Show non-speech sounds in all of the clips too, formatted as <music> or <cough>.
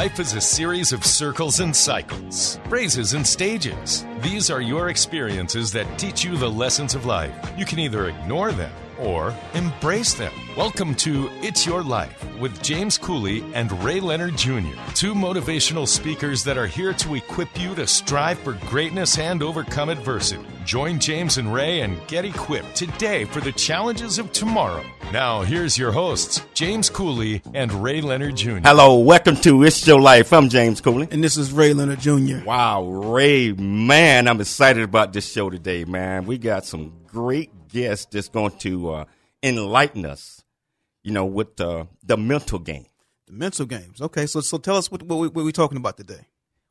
Life is a series of circles and cycles, phrases and stages. These are your experiences that teach you the lessons of life. You can either ignore them or embrace them. Welcome to It's Your Life with James Cooley and Ray Leonard Jr., two motivational speakers that are here to equip you to strive for greatness and overcome adversity. Join James and Ray and get equipped today for the challenges of tomorrow. Now, here's your hosts, James Cooley and Ray Leonard Jr. Hello, welcome to It's Your Life. I'm James Cooley. And this is Ray Leonard Jr. Wow, Ray, man, I'm excited about this show today, man. We got some great guest that's going to uh, enlighten us, you know, with uh, the mental game. The mental games. Okay, so so tell us what what, we, what we're talking about today.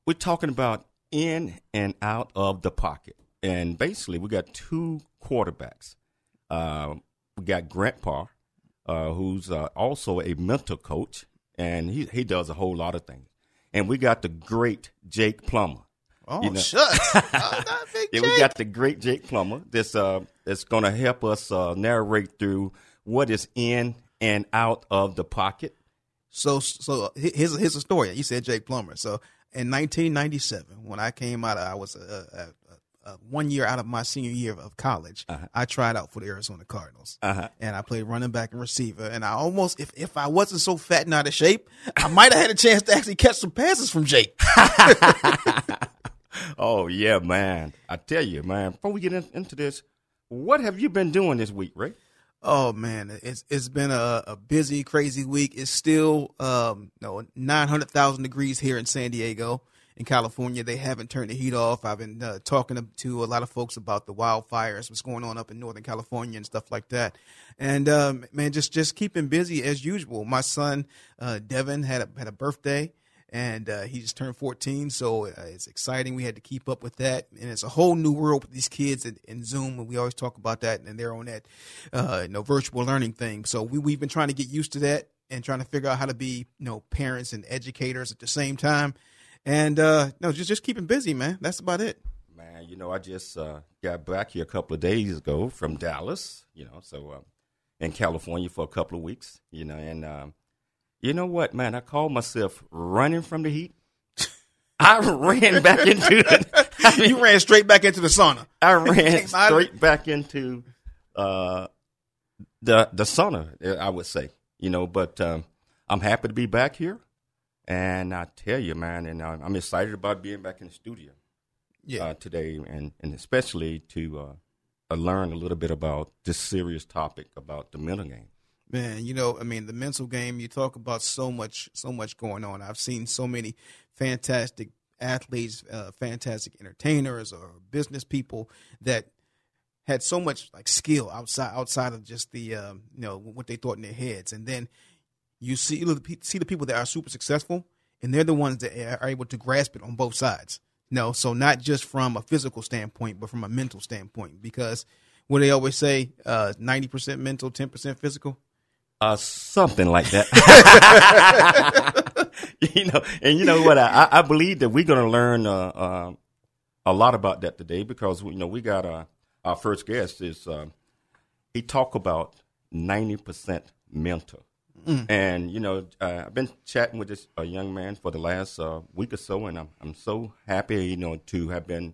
We're talking about in and out of the pocket, and basically we got two quarterbacks. Uh, we got Grant Parr, uh, who's uh, also a mental coach, and he he does a whole lot of things. And we got the great Jake Plummer. Oh, You know- shucks. <laughs> Oh, Yeah, we got the great Jake Plummer This uh that's going to help us uh, narrate through what is in and out of the pocket. So so here's here's a story. You said Jake Plummer. So in 1997, when I came out, I was uh, uh, uh, one year out of my senior year of college. I tried out for the Arizona Cardinals, Uh-huh. and I played running back and receiver. And I almost, if if I wasn't so fat and out of shape, I <laughs> might have had a chance to actually catch some passes from Jake. <laughs> <laughs> Oh yeah, man! I tell you, man. Before we get in, into this, what have you been doing this week, Ray? Oh man, it's it's been a, a busy, crazy week. It's still um no nine hundred thousand degrees here in San Diego, in California. They haven't turned the heat off. I've been uh, talking to, to a lot of folks about the wildfires, what's going on up in Northern California and stuff like that. And um, man, just just keeping busy as usual. My son uh, Devin had a had a birthday. And uh, he just turned 14, so uh, it's exciting. We had to keep up with that, and it's a whole new world with these kids in, Zoom. And we always talk about that, and they're on that, uh, you know, virtual learning thing. So we we've been trying to get used to that and trying to figure out how to be, you know, parents and educators at the same time. And uh, no, just just keeping busy, man. That's about it. Man, you know, I just uh, got back here a couple of days ago from Dallas. You know, so uh, in California for a couple of weeks. You know, and um, you know what, man? I called myself running from the heat. I ran back into it. I mean, You ran straight back into the sauna. I <laughs> ran straight back into uh, the the sauna. I would say, you know, but um, I'm happy to be back here, and I tell you, man, and I'm excited about being back in the studio Yeah, uh, today, and and especially to uh, uh, learn a little bit about this serious topic about the mental game. Man. You know, I mean, the mental game. You talk about so much, so much going on. I've seen so many fantastic athletes, uh, fantastic entertainers, or business people that had so much like skill outside outside of just the um, you know what they thought in their heads, and then you see see the people that are super successful, and they're the ones that are able to grasp it on both sides. No, so not just from a physical standpoint, but from a mental standpoint, because what they always say, uh, ninety percent mental, ten percent physical. Uh, something like that. <laughs> you know, and you know what? I, I- believe that we're going to learn uh, uh, a lot about that today because you know we got uh, our first guest is uh, he talk about ninety percent mental, and you know uh, I've been chatting with this uh, young man for the last uh, week or so, and I'm I'm so happy you know to have been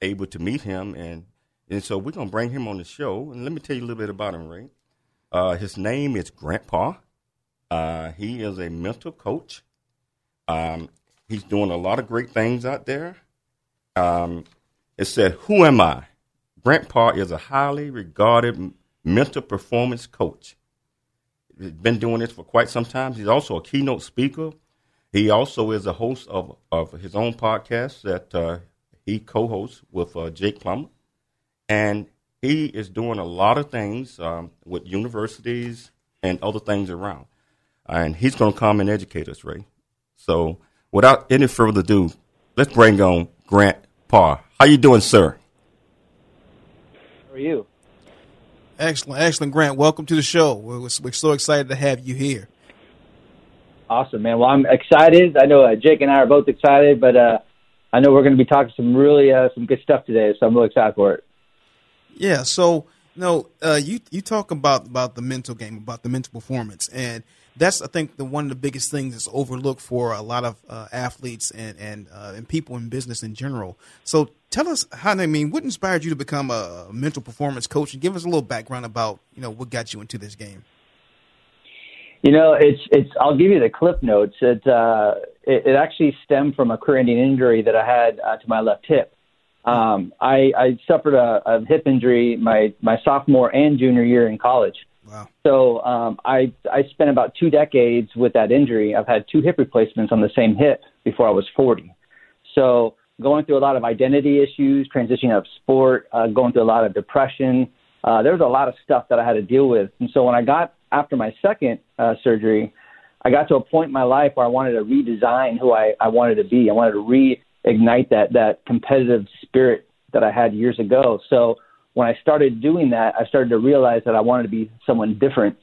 able to meet him and. And so we're gonna bring him on the show, and let me tell you a little bit about him, Ray. Uh, his name is Grant Parr. Uh, he is a mental coach. Um, he's doing a lot of great things out there. Um, it said, Who am I? Grant Parr is a highly regarded mental performance coach. He's been doing this for quite some time. He's also a keynote speaker. He also is a host of, of his own podcast that uh, he co hosts with uh, Jake Plummer and he is doing a lot of things um, with universities and other things around. And he's going to come and educate us, Ray. So, without any further ado, let's bring on Grant Parr. How you doing, sir? How are you? Excellent, excellent, Grant. Welcome to the show. We're, we're so excited to have you here. Awesome, man. Well, I'm excited. I know uh, Jake and I are both excited, but uh, I know we're going to be talking some really uh, some good stuff today, so I'm really excited for it. Yeah. So no, uh, you you talk about about the mental game, about the mental performance, and that's I think the one of the biggest things that's overlooked for a lot of uh, athletes and and uh, and people in business in general. So tell us how I mean, what inspired you to become a mental performance coach, and give us a little background about you know what got you into this game. You know, it's it's. I'll give you the clip notes. It uh, it, it actually stemmed from a career-ending injury that I had uh, to my left hip. Um, I, I suffered a, a hip injury my my sophomore and junior year in college. Wow. So um, I I spent about two decades with that injury. I've had two hip replacements on the same hip before I was 40. So going through a lot of identity issues, transitioning out of sport, uh, going through a lot of depression. Uh, there was a lot of stuff that I had to deal with. And so when I got after my second uh, surgery, I got to a point in my life where I wanted to redesign who I, I wanted to be. I wanted to reignite that that competitive spirit that I had years ago. So when I started doing that, I started to realize that I wanted to be someone different,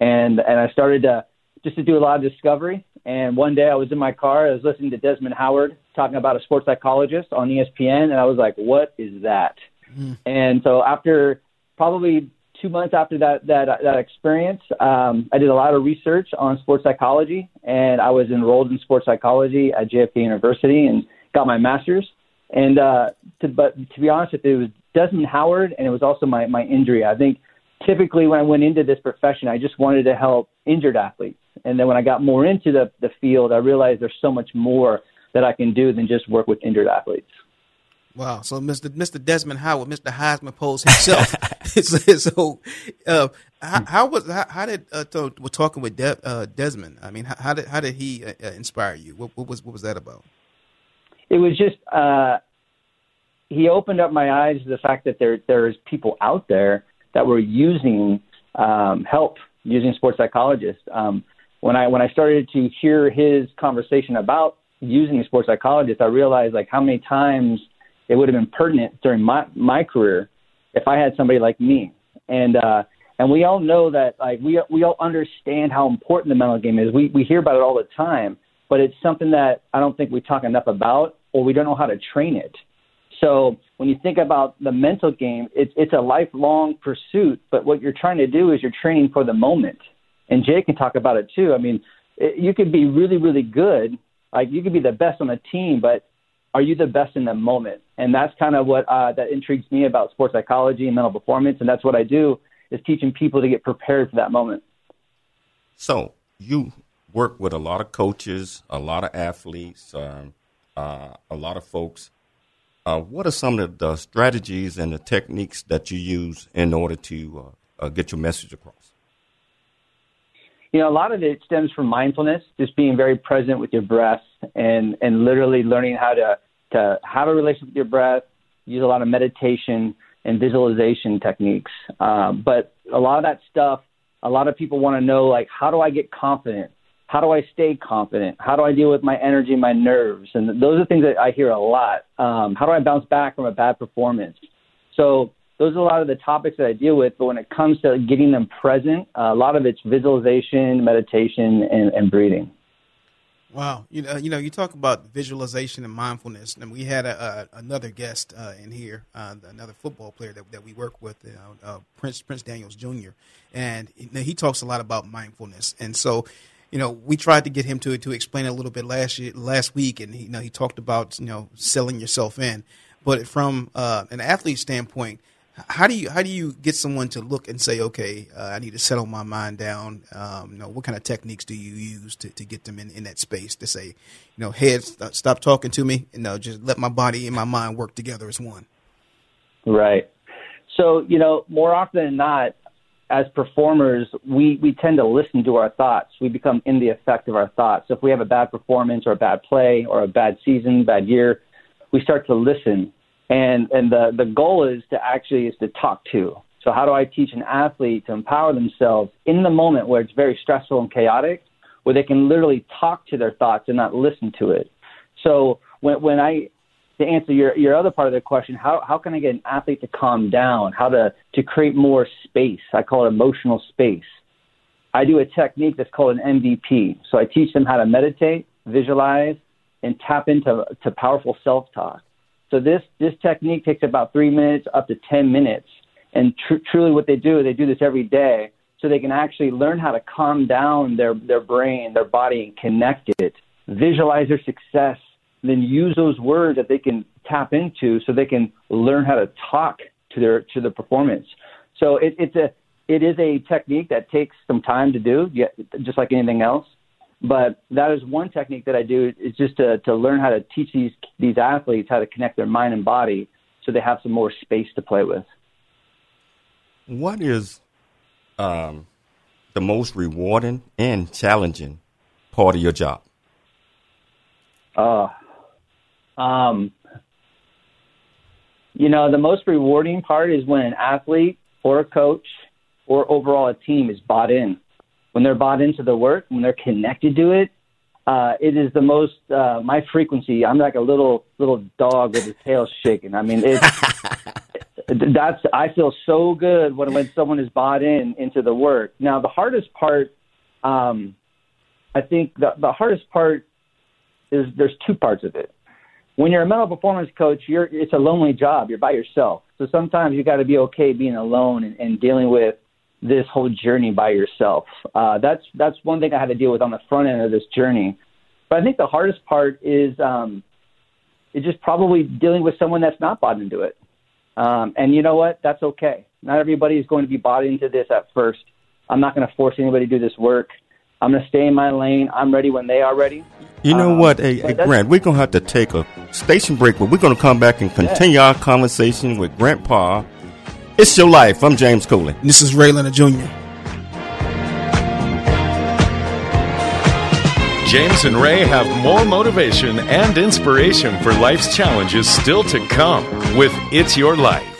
and and I started to just to do a lot of discovery. And one day I was in my car, I was listening to Desmond Howard talking about a sports psychologist on ESPN, and I was like, "What is that?" Mm. And so after probably two months after that that that experience, um, I did a lot of research on sports psychology, and I was enrolled in sports psychology at JFK University and got my master's. And uh, to, but to be honest with you, it was Desmond Howard, and it was also my my injury. I think typically when I went into this profession, I just wanted to help injured athletes, and then when I got more into the the field, I realized there's so much more that I can do than just work with injured athletes. Wow. So Mr. Mr. Desmond Howard, Mr. Heisman Pose himself. <laughs> <laughs> so, uh, how, how, was how, how did uh, to, we're talking with De, uh, Desmond? I mean, how, how, did how did he uh, uh, inspire you? What, what, was what was that about? It was just uh, he opened up my eyes to the fact that there there's people out there that were using um, help using sports psychologists. Um, when I when I started to hear his conversation about using a sports psychologist, I realized like how many times it would have been pertinent during my my career if I had somebody like me. And uh, and we all know that like we we all understand how important the mental game is. We we hear about it all the time, but it's something that I don't think we talk enough about, or we don't know how to train it. So when you think about the mental game, it's it's a lifelong pursuit. But what you're trying to do is you're training for the moment. And Jay can talk about it too. I mean, it, you could be really really good, like you could be the best on the team, but are you the best in the moment? And that's kind of what uh, that intrigues me about sports psychology and mental performance. And that's what I do is teaching people to get prepared for that moment. So you work with a lot of coaches, a lot of athletes, um, uh, a lot of folks. Uh, what are some of the strategies and the techniques that you use in order to uh, uh, get your message across? You know, a lot of it stems from mindfulness, just being very present with your breath and, and literally learning how to to have a relationship with your breath, use a lot of meditation and visualization techniques. Um, but a lot of that stuff, a lot of people want to know like, how do I get confident? How do I stay confident? How do I deal with my energy, my nerves? And those are things that I hear a lot. Um, how do I bounce back from a bad performance? So those are a lot of the topics that I deal with. But when it comes to getting them present, uh, a lot of it's visualization, meditation, and, and breathing. Wow, you know, you know, you talk about visualization and mindfulness, and we had a, a another guest uh, in here, uh, another football player that, that we work with, you know, uh, Prince Prince Daniels Jr., and he talks a lot about mindfulness, and so. You know, we tried to get him to to explain a little bit last year, last week, and he, you know he talked about you know selling yourself in, but from uh, an athlete standpoint, how do you how do you get someone to look and say, okay, uh, I need to settle my mind down? Um, you know, what kind of techniques do you use to, to get them in, in that space to say, you know, head, st- stop talking to me, and no, just let my body and my mind work together as one. Right. So you know, more often than not, as performers, we we tend to listen to our thoughts. We become in the effect of our thoughts. So if we have a bad performance or a bad play or a bad season, bad year, we start to listen and and the the goal is to actually is to talk to. So how do I teach an athlete to empower themselves in the moment where it's very stressful and chaotic, where they can literally talk to their thoughts and not listen to it. So when when I to answer your your other part of the question, how how can I get an athlete to calm down? How to to create more space? I call it emotional space. I do a technique that's called an MVP. So I teach them how to meditate, visualize, and tap into to powerful self talk. So this this technique takes about three minutes up to ten minutes, and tr- truly what they do, they do this every day. so they can actually learn how to calm down their, their brain, their body, and connect it, visualize their success, then use those words that they can tap into so they can learn how to talk to their to the performance. So it, it's a it is a technique that takes some time to do, just like anything else. But that is one technique that I do is just to, to learn how to teach these these athletes how to connect their mind and body so they have some more space to play with. What is um, the most rewarding and challenging part of your job? Uh, um, you know, the most rewarding part is when an athlete or a coach or overall a team is bought in. When they're bought into the work, when they're connected to it, uh, it is the most uh, my frequency. I'm like a little little dog with his tail shaking. I mean, it's <laughs> that's I feel so good when when someone is bought in into the work. Now, the hardest part, um, I think the the hardest part is there's two parts of it. When you're a mental performance coach, you're it's a lonely job. You're by yourself. So sometimes you got to be okay being alone and, and dealing with this whole journey by yourself. Uh, that's that's one thing I had to deal with on the front end of this journey. But I think the hardest part is um, is just probably dealing with someone that's not bought into it. Um, and you know what? That's okay. Not everybody is going to be bought into this at first. I'm not going to force anybody to do this work. I'm going to stay in my lane. I'm ready when they are ready. You know um, what, hey, hey Grant, we're going to have to take a station break, but we're going to come back and continue yeah. our conversation with Grant Parr. It's your life. I'm James Cooley. This is Ray Leonard Jr. James and Ray have more motivation and inspiration for life's challenges still to come with It's Your Life.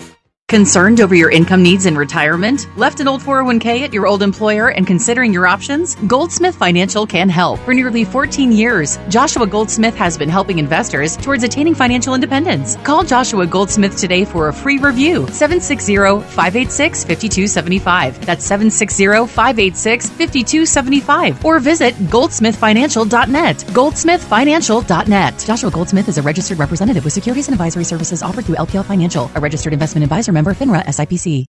Concerned over your income needs in retirement? Left an old 401k at your old employer and considering your options? Goldsmith Financial can help. For nearly 14 years, Joshua Goldsmith has been helping investors towards attaining financial independence. Call Joshua Goldsmith today for a free review. 760-586-5275. That's 760-586-5275. Or visit goldsmithfinancial.net. Goldsmithfinancial.net. Joshua Goldsmith is a registered representative with securities and advisory services offered through LPL Financial, a registered investment advisor member FINRA SIPC.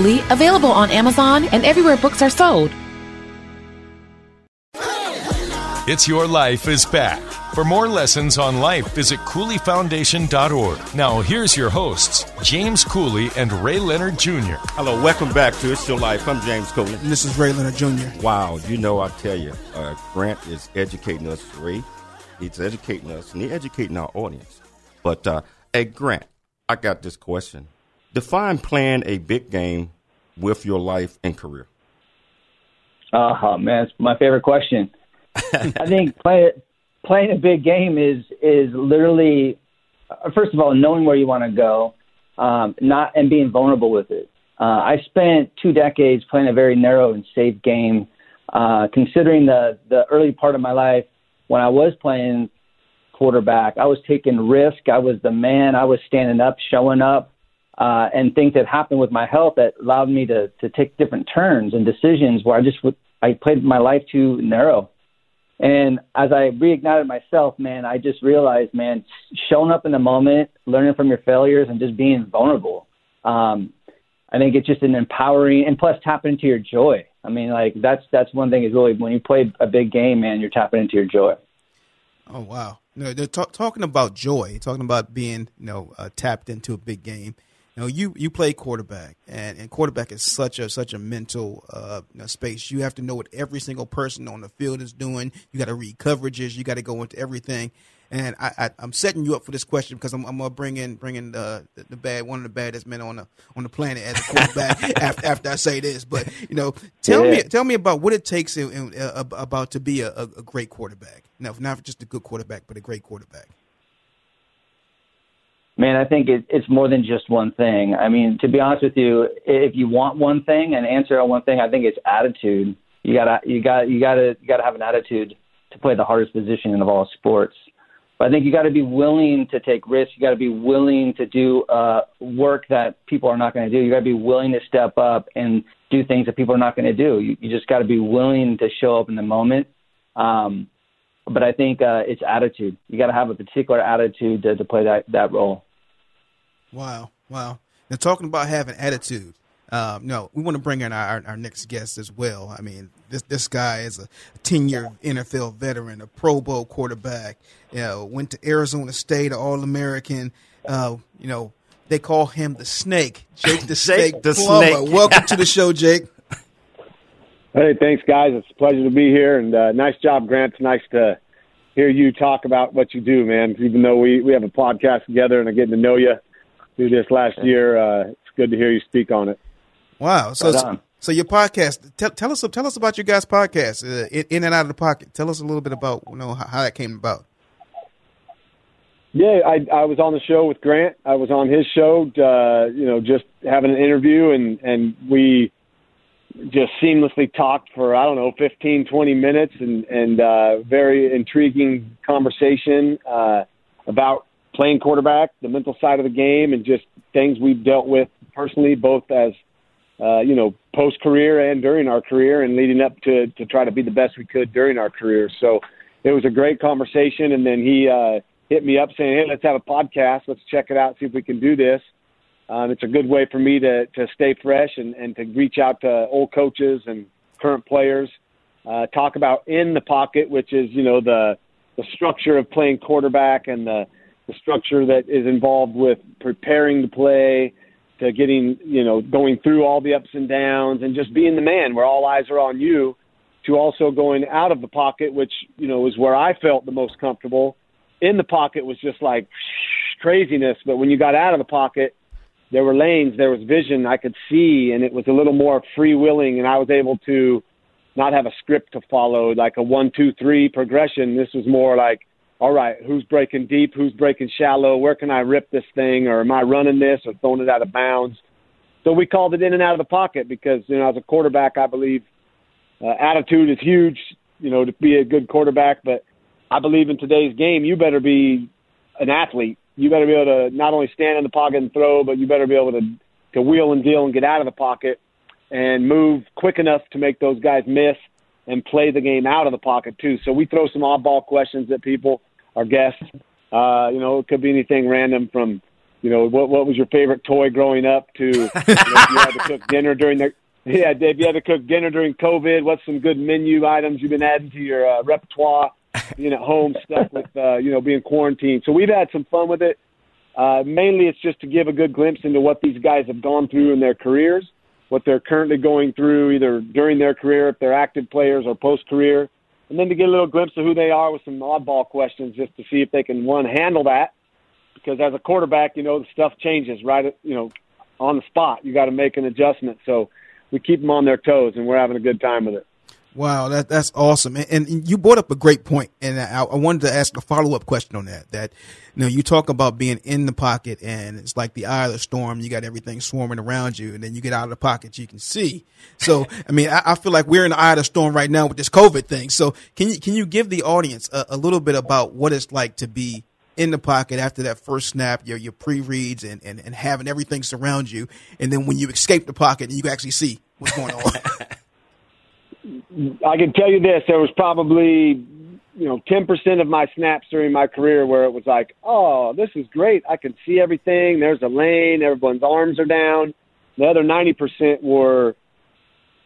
available on Amazon and everywhere books are sold. It's Your Life is back. For more lessons on life, visit CooleyFoundation.org. Now, here's your hosts, James Cooley and Ray Leonard Jr. Hello, welcome back to It's Your Life. I'm James Cooley. And this is Ray Leonard Jr. Wow, you know, I tell you, uh, Grant is educating us, Ray. He's educating us, and he's educating our audience. But, uh, hey, Grant, I got this question. Define playing a big game with your life and career. Oh man, it's my favorite question. I think <laughs> play, playing a big game is is literally uh, first of all knowing where you want to go, um, not and being vulnerable with it. Uh, I spent two decades playing a very narrow and safe game. Uh, considering the the early part of my life when I was playing quarterback, I was taking risk. I was the man. I was standing up, showing up uh, and things that happened with my health that allowed me to to take different turns and decisions where I just would, I played my life too narrow. And as I reignited myself, man, I just realized, man, showing up in the moment, learning from your failures, and just being vulnerable. Um, I think it's just an empowering, and plus tapping into your joy. I mean, like that's that's one thing is really when you play a big game, man, you're tapping into your joy. Oh wow! No, they're t- talking about joy, talking about being, you know, uh, tapped into a big game. You know, you you play quarterback, and, and quarterback is such a such a mental uh, space. You have to know what every single person on the field is doing. You got to read coverages. You got to go into everything. And I, I, am setting you up for this question because I'm, I'm gonna bring in bring in the, the, the bad one of the baddest men on the on the planet as a quarterback <laughs> after, after I say this. But you know, tell yeah. me tell me about what it takes in, in, uh, about to be a, a, great quarterback. Now, not just a good quarterback, but a great quarterback. Man, I think it, it's more than just one thing. I mean, to be honest with you, if you want one thing and answer on one thing, I think it's attitude. You gotta, you got, you gotta, you gotta have an attitude to play the hardest position of all sports. But I think you got to be willing to take risks. You got to be willing to do uh, work that people are not going to do. You got to be willing to step up and do things that people are not going to do. You, you just got to be willing to show up in the moment. Um, but I think uh, it's attitude. You got to have a particular attitude to, to play that that role. Wow, wow. Now talking about having attitude, um, no, we want to bring in our, our next guest as well. I mean, this this guy is a ten year NFL veteran, a Pro Bowl quarterback. You know, went to Arizona State, All American. Uh, you know, they call him the Snake, Jake the <laughs> Jake Snake the Plummer. Snake. Welcome to the show, Jake. Hey, thanks, guys. It's a pleasure to be here, and uh, nice job, Grant. It's nice to hear you talk about what you do, man. Even though we we have a podcast together and I'm getting to know you through this last year, uh, it's good to hear you speak on it. Wow. So, Right so your podcast. Tell, tell us tell us about your guys' podcast, uh, in, in and out of the pocket. Tell us a little bit about you know how, how that came about. Yeah, I I was on the show with Grant. I was on his show, uh, you know, just having an interview, and and we just seamlessly talked for I don't know 15, 20 minutes, and and uh, very intriguing conversation uh, about playing quarterback, the mental side of the game, and just things we've dealt with personally, both as uh, you know post career and during our career, and leading up to to try to be the best we could during our career. So it was a great conversation, and then he. Uh, hit me up saying, "Hey, let's have a podcast. Let's check it out, see if we can do this." Um, it's a good way for me to to stay fresh and and to reach out to old coaches and current players. Uh, talk about in the pocket, which is you know the the structure of playing quarterback and the the structure that is involved with preparing to play, to getting you know going through all the ups and downs, and just being the man where all eyes are on you. To also going out of the pocket, which you know is where I felt the most comfortable in the pocket was just like craziness. But when you got out of the pocket, there were lanes, there was vision I could see, and it was a little more free willing, and I was able to not have a script to follow, like a one, two, three progression. This was more like, all right, who's breaking deep, who's breaking shallow, where can I rip this thing, or am I running this or throwing it out of bounds? So we called it in and out of the pocket because, you know, as a quarterback, I believe uh, attitude is huge, you know, to be a good quarterback, but I believe in today's game, you better be an athlete. You better be able to not only stand in the pocket and throw, but you better be able to to wheel and deal and get out of the pocket and move quick enough to make those guys miss and play the game out of the pocket too. So we throw some oddball questions at people, our guests. Uh, you know, it could be anything random from, you know, what what was your favorite toy growing up to you know, if you had to <laughs> cook dinner during the yeah, Dave, you had to cook dinner during COVID, what's some good menu items you've been adding to your uh, repertoire? being at home, stuff with uh, you know being quarantined. So we've had some fun with it. Uh, mainly, it's just to give a good glimpse into what these guys have gone through in their careers, what they're currently going through, either during their career, if they're active players, or post career, and then to get a little glimpse of who they are with some oddball questions, just to see if they can one handle that. Because as a quarterback, you know the stuff changes right, you know, on the spot. You got to make an adjustment. So we keep them on their toes, and we're having a good time with it. Wow, that that's awesome, and, and you brought up a great point, and I, I wanted to ask a follow up question on that. That you know, you talk about being in the pocket, and it's like the eye of the storm. You got everything swarming around you, and then you get out of the pocket, you can see. So, <laughs> I mean, I, I feel like we're in the eye of the storm right now with this COVID thing. So, can you can you give the audience a, a little bit about what it's like to be in the pocket after that first snap, your your pre reads, and, and and having everything surround you, and then when you escape the pocket, and you can actually see what's going on. <laughs> I can tell you this: there was probably, you know, ten percent of my snaps during my career where it was like, "Oh, this is great! I can see everything. There's a lane. Everyone's arms are down." The other ninety percent were,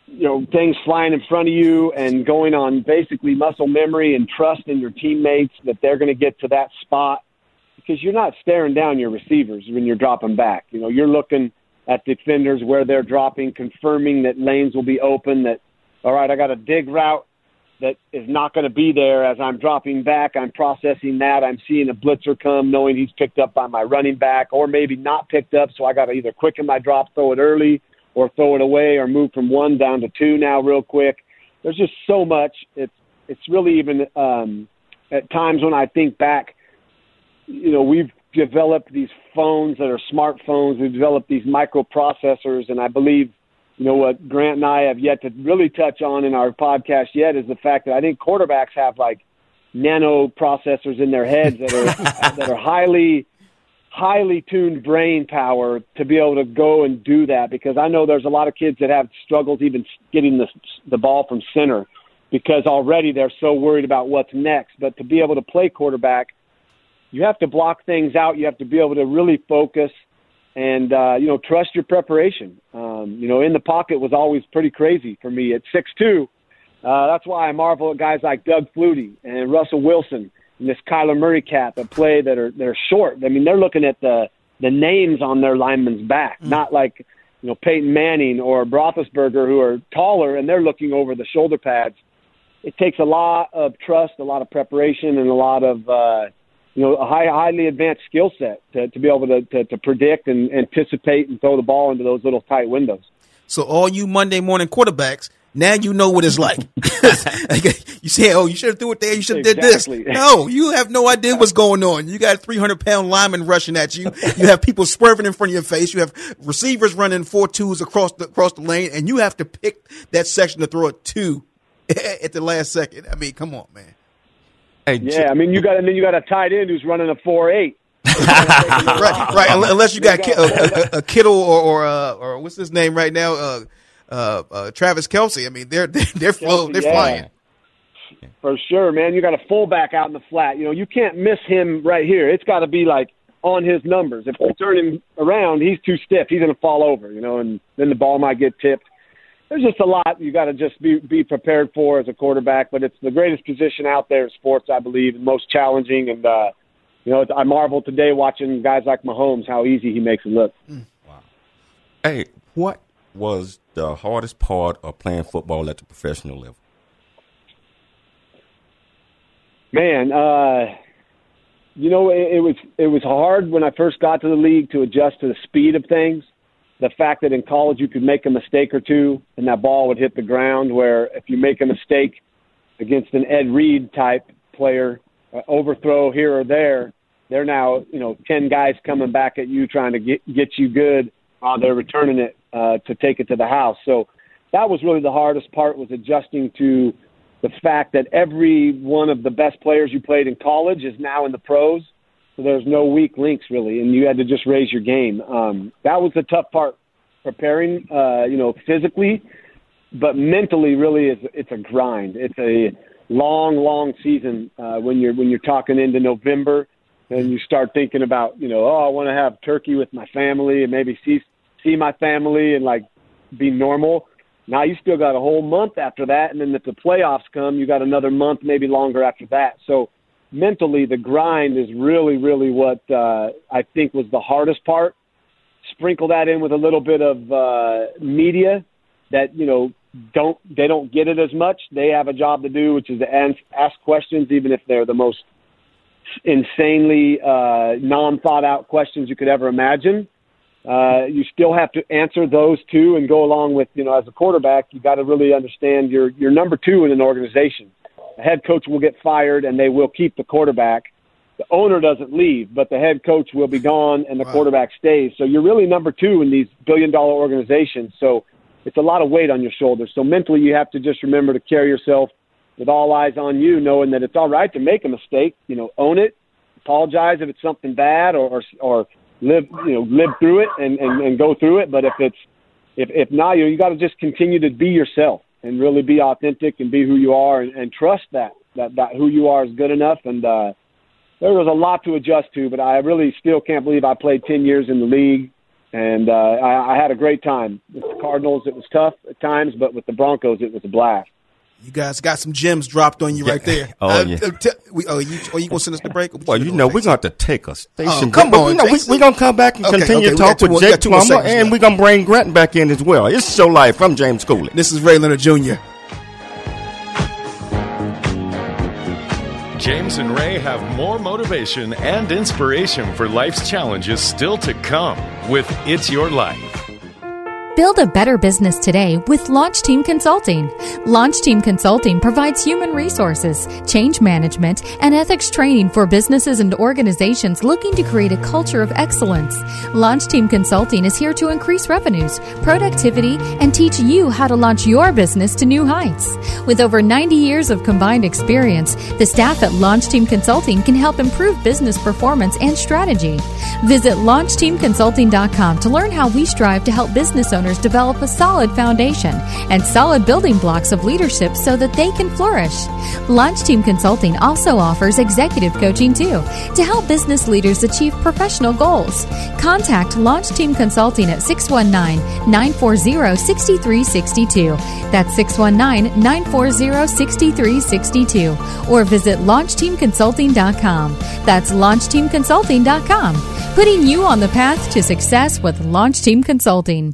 you know, things flying in front of you and going on basically muscle memory and trust in your teammates that they're going to get to that spot because you're not staring down your receivers when you're dropping back. You know, you're looking at defenders where they're dropping, confirming that lanes will be open, that all right, I got a dig route that is not going to be there as I'm dropping back. I'm processing that. I'm seeing a blitzer come, knowing he's picked up by my running back, or maybe not picked up. So I got to either quicken my drop, throw it early, or throw it away, or move from one down to two now real quick. There's just so much. It's it's really even um, at times when I think back, you know, we've developed these phones that are smartphones. We've developed these microprocessors, and I believe, you know, what Grant and I have yet to really touch on in our podcast yet is the fact that I think quarterbacks have like nano processors in their heads that are <laughs> that are highly highly tuned brain power to be able to go and do that because I know there's a lot of kids that have struggles even getting the the ball from center because already they're so worried about what's next. But to be able to play quarterback you have to block things out. You have to be able to really focus and uh you know trust your preparation um you know in the pocket was always pretty crazy for me at 6'2 uh that's why I marvel at guys like Doug Flutie and Russell Wilson and this Kyler Murray cat that play that are they're short. I mean, they're looking at the the names on their lineman's back, mm. not like you know Peyton Manning or Roethlisberger who are taller and they're looking over the shoulder pads. It takes a lot of trust, a lot of preparation, and a lot of uh, you know a high, highly advanced skill set to, to be able to, to, to predict and anticipate and throw the ball into those little tight windows. So all you Monday morning quarterbacks, now you know what it's like. <laughs> <laughs> you say, "Oh, you should have threw it there. You should have exactly. did this." <laughs> No, you have no idea what's going on. You got 300 pound linemen rushing at you. You have people swerving in front of your face. You have receivers running four twos across the across the lane, and you have to pick that section to throw it to at the last second. I mean, come on, man. Hey, yeah, I mean, you got and then you got a tight end who's running a four eight. <laughs> right, right. Unless you got a, a, a Kittle or or, uh, or what's his name right now, uh, uh, uh, Travis Kelsey. I mean, they're <laughs> they're, they're, Kelce, they're yeah. flying. For sure, man. You got a fullback out in the flat. You know, you can't miss him right here. It's got to be like on his numbers. If you turn him around, he's too stiff. He's going to fall over. You know, and then the ball might get tipped. There's just a lot you got to just be be prepared for as a quarterback. But it's the greatest position out there in sports, I believe, and most challenging. And uh, you know, I marvel today watching guys like Mahomes how easy he makes it look. Wow. Hey, what was the hardest part of playing football at the professional level? Man, uh, you know, it, it was it was hard when I first got to the league to adjust to the speed of things. The fact that in college you could make a mistake or two and that ball would hit the ground. Where if you make a mistake against an Ed Reed type player, uh, overthrow here or there, they're now you know ten guys coming back at you trying to get get you good while they're returning it uh, to take it to the house. So that was really the hardest part was adjusting to the fact that every one of the best players you played in college is now in the pros. So there's no weak links really, and you had to just raise your game. Um, that was the tough part, preparing, uh, you know, physically, but mentally, really, is it's a grind. It's a long, long season uh, when you're when you're talking into November, and you start thinking about, you know, oh, I want to have turkey with my family and maybe see see my family and like be normal. Now you still got a whole month after that, and then if the playoffs come, you got another month, maybe longer after that. So mentally, the grind is really, really what uh, I think was the hardest part. Sprinkle that in with a little bit of uh, media that you know don't they don't get it as much. They have a job to do, which is to ask, ask questions, even if they're the most insanely uh, non thought out questions you could ever imagine. Uh, you still have to answer those two and go along with, you know, as a quarterback, you got to really understand you're, you're number two in an organization. The head coach will get fired and they will keep the quarterback. The owner doesn't leave, but the head coach will be gone and the wow. quarterback stays. So you're really number two in these billion dollar organizations. So it's a lot of weight on your shoulders. So mentally, you have to just remember to carry yourself with all eyes on you, knowing that it's all right to make a mistake. You know, own it, apologize if it's something bad, or or, or live you know live through it and, and, and go through it. But if it's if if not, you know, you got to just continue to be yourself and really be authentic and be who you are and, and trust that, that that who you are is good enough. And uh, there was a lot to adjust to, but I really still can't believe I played ten years in the league. And uh, I, I had a great time. With the Cardinals, it was tough at times, but with the Broncos, it was a blast. You guys got some gems dropped on you yeah. right there. <laughs> Oh uh, yeah. Uh, t- we, oh, you, oh, you gonna send us the break? Well, you know we're going to have to take a station. Oh, come break, on, you know, we, are gonna come back and okay, continue okay, to talk with Jake Plummer, and we're gonna bring Grant back in as well. It's show life from James Cooley. This is Ray Leonard Jr. James and Ray have more motivation and inspiration for life's challenges still to come with It's Your Life. Build a better business today with Launch Team Consulting. Launch Team Consulting provides human resources, change management, and ethics training for businesses and organizations looking to create a culture of excellence. Launch Team Consulting is here to increase revenues, productivity, and teach you how to launch your business to new heights. With over 90 years of combined experience, the staff at Launch Team Consulting can help improve business performance and strategy. Visit LaunchTeamConsulting.com to learn how we strive to help business owners develop a solid foundation and solid building blocks of leadership so that they can flourish. Launch Team Consulting also offers executive coaching too to help business leaders achieve professional goals. Contact Launch Team Consulting at 619 940 6362. That's 619 940 6362. Or visit LaunchTeamConsulting.com. That's LaunchTeamConsulting.com. Putting you on the path to success with Launch Team Consulting.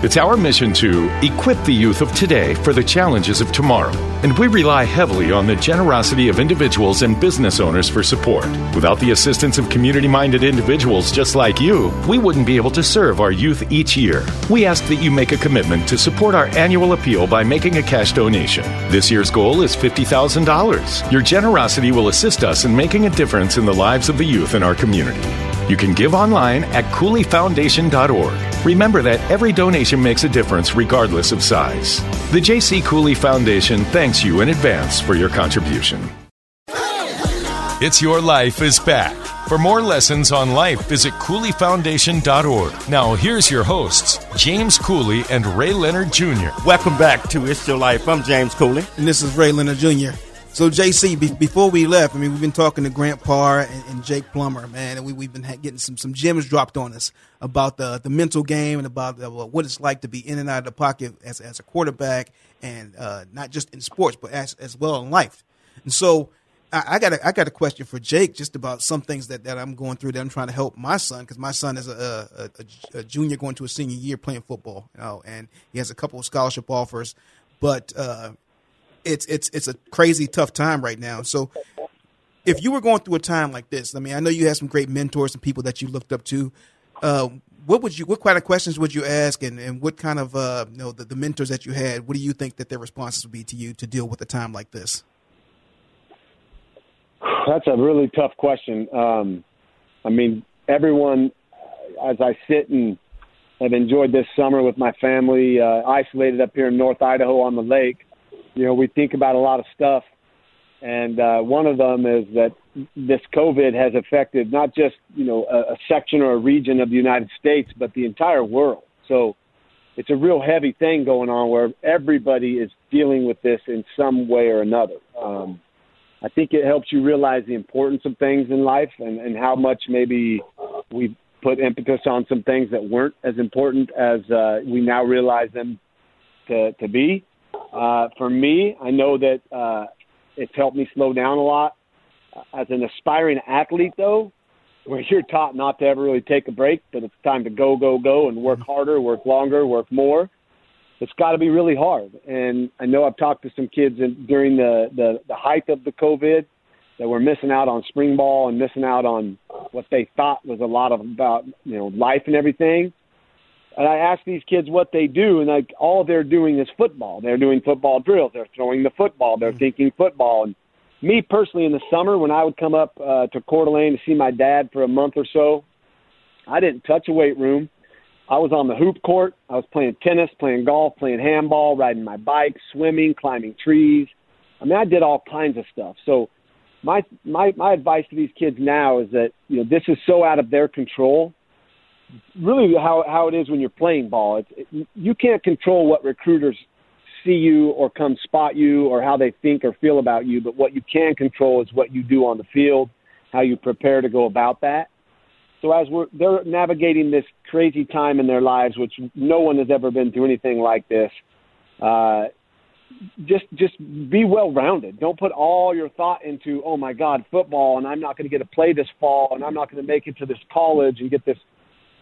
It's our mission to equip the youth of today for the challenges of tomorrow, and we rely heavily on the generosity of individuals and business owners for support. Without the assistance of community minded individuals just like you, we wouldn't be able to serve our youth each year. We ask that you make a commitment to support our annual appeal by making a cash donation. This year's goal is $50,000. Your generosity will assist us in making a difference in the lives of the youth in our community. You can give online at CooleyFoundation.org. Remember that every donation makes a difference regardless of size. The J.C. Cooley Foundation thanks you in advance for your contribution. It's Your Life is back. For more lessons on life, visit CooleyFoundation.org. Now, here's your hosts, James Cooley and Ray Leonard Jr. Welcome back to It's Your Life. I'm James Cooley. And this is Ray Leonard Jr. So JC, be, before we left, I mean, we've been talking to Grant Parr and, and Jake Plummer, man, and we, we've been getting some some gems dropped on us about the the mental game and about the, what it's like to be in and out of the pocket as as a quarterback, and uh, not just in sports, but as as well in life. And so, I, I got a, I got a question for Jake, just about some things that, that I'm going through that I'm trying to help my son because my son is a, a, a, junior going to a senior year playing football, you know, and he has a couple of scholarship offers, but uh, it's it's it's a crazy tough time right now. So if you were going through a time like this, I mean, I know you had some great mentors and people that you looked up to. Uh, what would you what kind of questions would you ask and, and what kind of uh, you know the, the mentors that you had what do you think that their responses would be to you to deal with a time like this that's a really tough question um, i mean everyone as i sit and have enjoyed this summer with my family uh, isolated up here in north idaho on the lake you know, we think about a lot of stuff, and uh, one of them is that this COVID has affected not just you know a, a section or a region of the United States, but the entire world. So it's a real heavy thing going on where everybody is dealing with this in some way or another. Um, I think it helps you realize the importance of things in life and, and how much maybe we put impetus on some things that weren't as important as uh, we now realize them to, to be. Uh, for me, I know that uh, it's helped me slow down a lot. As an aspiring athlete, though, <laughs> where you're taught not to ever really take a break, but it's time to go, go, go, and work harder, work longer, work more. It's got to be really hard. And I know I've talked to some kids in, during the, the the height of the COVID that were missing out on spring ball and missing out on what they thought was a lot of about you know life and everything and I ask these kids what they do, and like all they're doing is football. They're doing football drills. They're throwing the football. They're mm-hmm. thinking football. And me personally, in the summer when I would come up uh, to Coeur d'Alene to see my dad for a month or so, I didn't touch a weight room. I was on the hoop court. I was playing tennis, playing golf, playing handball, riding my bike, swimming, climbing trees. I mean, I did all kinds of stuff. So my my my advice to these kids now is that you know this is so out of their control really how how it is when you're playing ball. It's, it, you can't control what recruiters see you or come spot you or how they think or feel about you, but what you can control is what you do on the field, how you prepare to go about that. So as we're they're navigating this crazy time in their lives, which no one has ever been through anything like this, uh, just just be well rounded. Don't put all your thought into oh my God football and I'm not going to get to play this fall and I'm not going to make it to this college and get this.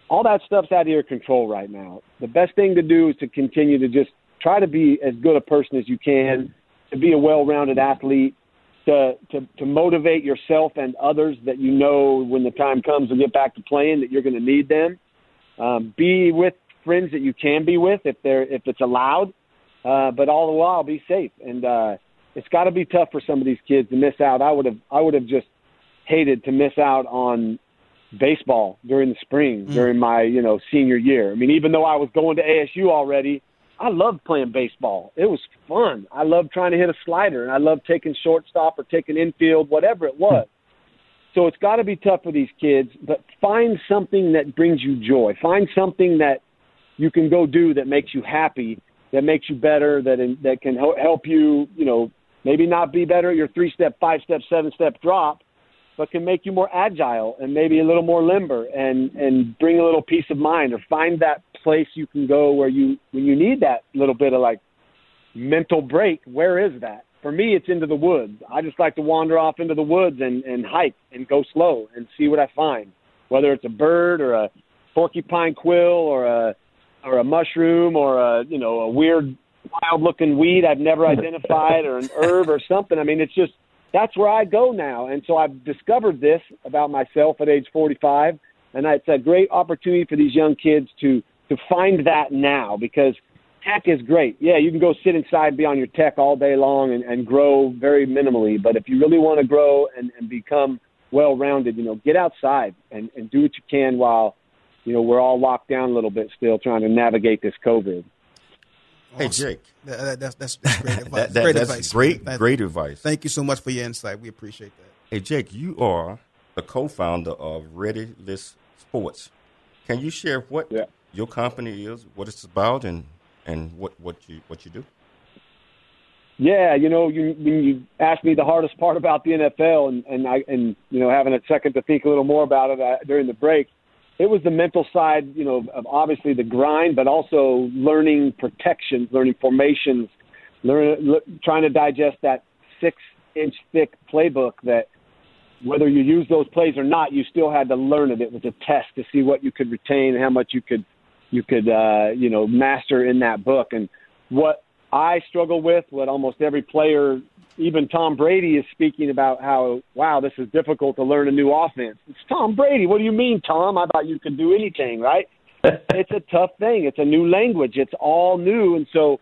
All that stuff's out of your control right now. The best thing to do is to continue to just try to be as good a person as you can, to be a well rounded athlete, to, to to motivate yourself and others that you know when the time comes to get back to playing that you're going to need them. Um, be with friends that you can be with if they're if it's allowed uh, but all the while be safe. And uh, it's got to be tough for some of these kids to miss out. I would have I would have just hated to miss out on baseball during the spring mm. during my you know senior year. I mean, even though I was going to ASU already, I loved playing baseball. It was fun. I loved trying to hit a slider, and I loved taking shortstop or taking infield, whatever it was. So it's got to be tough for these kids, but find something that brings you joy. Find something that you can go do that makes you happy that makes you better, that in, that can help you, you know, maybe not be better at your three step, five step, seven step drop, but can make you more agile and maybe a little more limber and and bring a little peace of mind or find that place you can go where you when you need that little bit of like mental break. Where is that? For me, it's into the woods. I just like to wander off into the woods and and hike and go slow and see what I find, whether it's a bird or a porcupine quill or a or a mushroom or a you know a weird wild looking weed I've never <laughs> identified or an herb or something. I mean, it's just that's where I go now. And so I've discovered this about myself at age 45, and it's a great opportunity for these young kids to to find that now because tech is great. Yeah, you can go sit inside, be on your tech all day long, and, and grow very minimally. But if you really want to grow and, and become well rounded, you know, get outside and, and do what you can while you know, we're all locked down a little bit still trying to navigate this COVID. Hey, Jake. That, that's, that's, that's great <laughs> advice. that, that, great that's advice. great, Thank- great advice. Thank you so much for your insight. We appreciate that. Hey, Jake, you are the co-founder of Ready List Sports. Can you share what Yeah. your company is, what it's about, and and what, what you what you do? Yeah, you know, you, when you asked me the hardest part about the NFL, and and I and you know having a second to think a little more about it uh, during the break, it was the mental side, you know, of obviously the grind, but also learning protections, learning formations, learn, le- trying to digest that six inch thick playbook that whether you use those plays or not, you still had to learn it. It was a test to see what you could retain and how much you could, you could, uh, you know, master in that book. And what I struggle with, what almost every player even Tom Brady is speaking about how, wow, this is difficult to learn a new offense. It's Tom Brady. What do you mean, Tom? I thought you could do anything, right? <laughs> it's a tough thing. It's a new language. It's all new. And so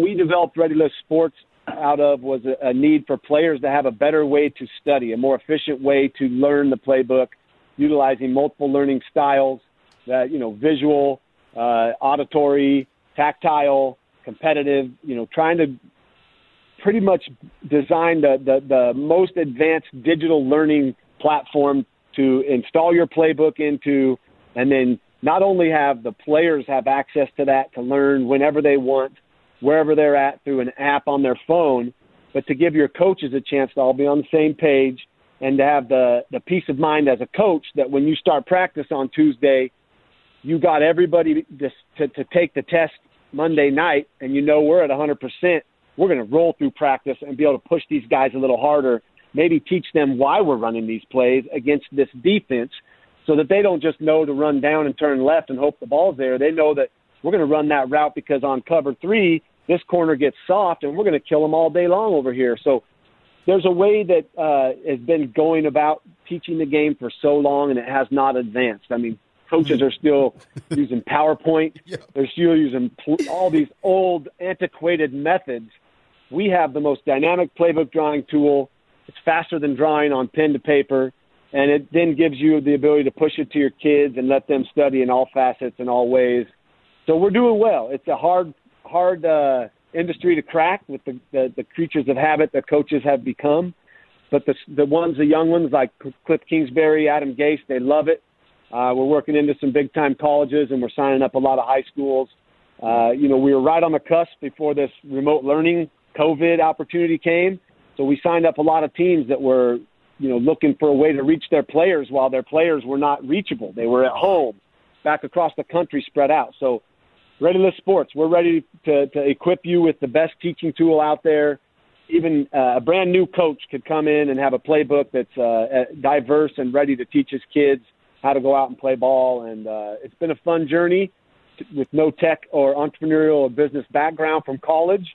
we developed Ready List Sports out of was a, a need for players to have a better way to study, a more efficient way to learn the playbook, utilizing multiple learning styles, that, you know, visual, uh, auditory, tactile, competitive, you know, trying to pretty much designed the, the, the most advanced digital learning platform to install your playbook into, and then not only have the players have access to that to learn whenever they want, wherever they're at through an app on their phone, but to give your coaches a chance to all be on the same page and to have the, the peace of mind as a coach that when you start practice on Tuesday, you got everybody to, to, to take the test Monday night and you know we're at 100% we're going to roll through practice and be able to push these guys a little harder, maybe teach them why we're running these plays against this defense so that they don't just know to run down and turn left and hope the ball's there. They know that we're going to run that route because on cover three, this corner gets soft and we're going to kill them all day long over here. So there's a way that uh, has been going about teaching the game for so long and it has not advanced. I mean, coaches are still <laughs> using PowerPoint. They're still using pl- all these old, antiquated methods we have the most dynamic playbook drawing tool. It's faster than drawing on pen to paper, and it then gives you the ability to push it to your kids and let them study in all facets and all ways. So we're doing well. It's a hard, hard uh, industry to crack with the, the, the creatures of habit that coaches have become. But the the ones, the young ones like Kliff Kingsbury, Adam Gase, they love it. Uh, we're working into some big time colleges, and we're signing up a lot of high schools. Uh, you know, we were right on the cusp before this remote learning COVID opportunity came. So we signed up a lot of teams that were, you know, looking for a way to reach their players while their players were not reachable. They were at home, back across the country, spread out. So Ready List Sports. We're ready to, to equip you with the best teaching tool out there. Even uh, a brand new coach could come in and have a playbook that's uh, diverse and ready to teach his kids how to go out and play ball. And uh, it's been a fun journey with no tech or entrepreneurial or business background from college,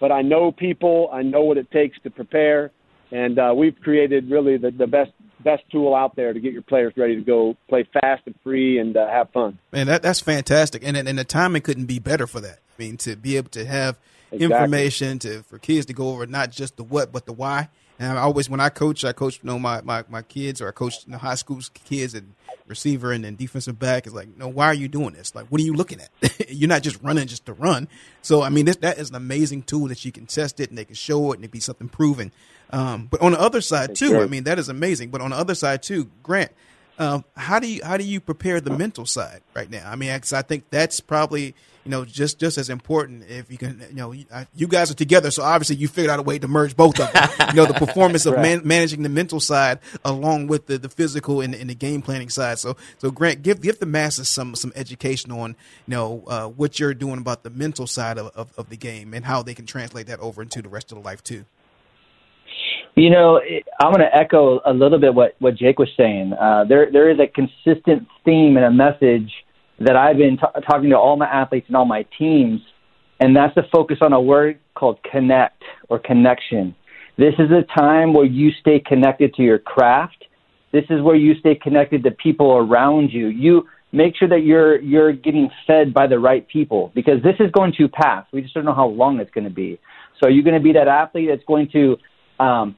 but I know people. I know what it takes to prepare, and uh, we've created really the, the best best tool out there to get your players ready to go play fast and free and uh, have fun. Man, that that's fantastic, and and the timing couldn't be better for that. I mean, to be able to have exactly. information to for kids to go over not just the what but the why. And I always, when I coach, I coach you know my my, my kids or I coach you know, high school kids and receiver and then defensive back is like, no, why are you doing this? Like, what are you looking at? <laughs> You're not just running just to run. So, I mean, this, that is an amazing tool that you can test it and they can show it and it be something proven. Um, but on the other side too, I mean, that is amazing. But on the other side too, Grant, um, how do you how do you prepare the mental side right now? I mean, I think that's probably you know just just as important. If you can, you know, you guys are together, so obviously you figured out a way to merge both of them. you know, the performance of <laughs> man, managing the mental side along with the, the physical and, and, the game planning side. So so Grant, give give the masses some some education on you know uh, what you're doing about the mental side of, of, of the game and how they can translate that over into the rest of the life too. You know, I'm going to echo a little bit what what Jake was saying. Uh, there there is a consistent theme and a message that I've been t- talking to all my athletes and all my teams, and that's to focus on a word called connect or connection. This is a time where you stay connected to your craft. This is where you stay connected to people around you. You make sure that you're you're getting fed by the right people because this is going to pass. We just don't know how long it's going to be. So are you're going to be that athlete that's going to um,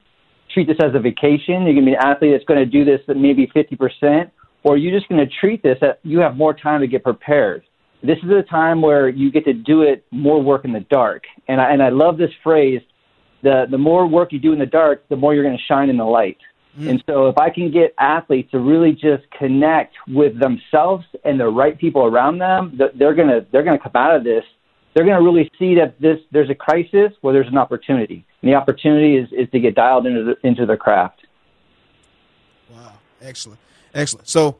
treat this as a vacation. You're going to be an athlete that's going to do this at maybe 50%, or you're just going to treat this that you have more time to get prepared. This is a time where you get to do it more work in the dark. And I, and I love this phrase the, the more work you do in the dark, the more you're going to shine in the light. Mm. And so if I can get athletes to really just connect with themselves and the right people around them, they're going to, they're going to come out of this they're going to really see that this there's a crisis where there's an opportunity, and the opportunity is, is to get dialed into the, into their craft. Wow, excellent, excellent. So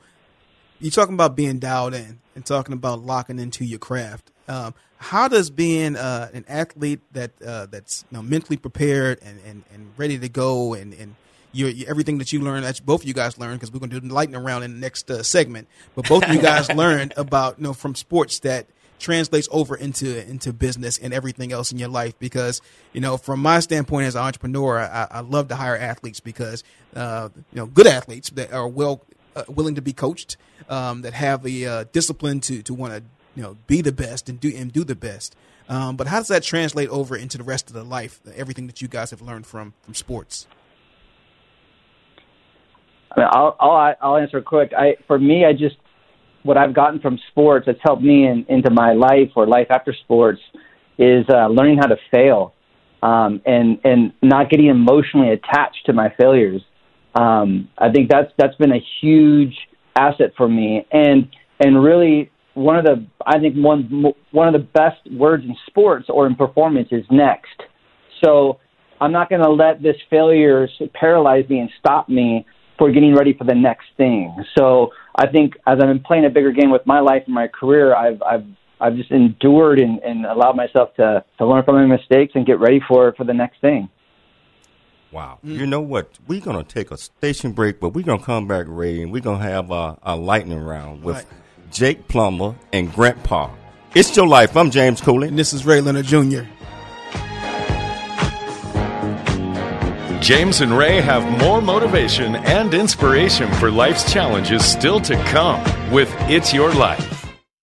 you're talking about being dialed in and talking about locking into your craft. Um, how does being uh, an athlete that uh, that's you know, mentally prepared and, and, and ready to go and, and your, your, everything that you learned, that both of you guys learned, because we're going to do the lightning round in the next uh, segment. But both of you guys <laughs> learned about you know from sports that translates over into into business and everything else in your life because you know from my standpoint as an entrepreneur i, I love to hire athletes because uh, you know good athletes that are well uh, willing to be coached um, that have the uh, discipline to to want to you know be the best and do and do the best um, but how does that translate over into the rest of the life everything that you guys have learned from from sports I mean, I'll, I'll I'll answer quick. I for me, I just what I've gotten from sports that's helped me in, into my life or life after sports is uh, learning how to fail um, and and not getting emotionally attached to my failures. Um, I think that's that's been a huge asset for me, and and really one of the I think one one of the best words in sports or in performance is next. So I'm not going to let this failure paralyze me and stop me for getting ready for the next thing. So I think as I've been playing a bigger game with my life and my career, I've I've I've just endured and, and allowed myself to, to learn from my mistakes and get ready for for the next thing. Wow. Mm. You know what? We're going to take a station break, but we're going to come back, Ray, and we're going to have a, a lightning round with right. Jake Plummer and Grant Parr. It's your life. I'm James Cooley. And this is Ray Leonard Jr. James and Ray have more motivation and inspiration for life's challenges still to come with It's Your Life.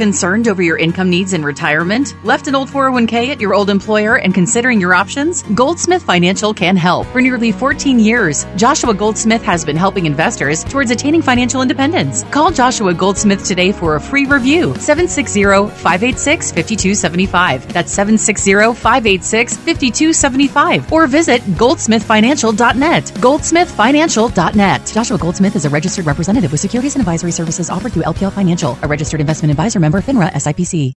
Concerned over your income needs in retirement? Left an old 401k at your old employer and considering your options? Goldsmith Financial can help. For nearly 14 years, Joshua Goldsmith has been helping investors towards attaining financial independence. Call Joshua Goldsmith today for a free review. 760-586-5275. That's 760-586-5275. Or visit goldsmithfinancial.net. Goldsmithfinancial.net. Joshua Goldsmith is a registered representative with securities and advisory services offered through LPL Financial, a registered investment advisor member FINRA SIPC.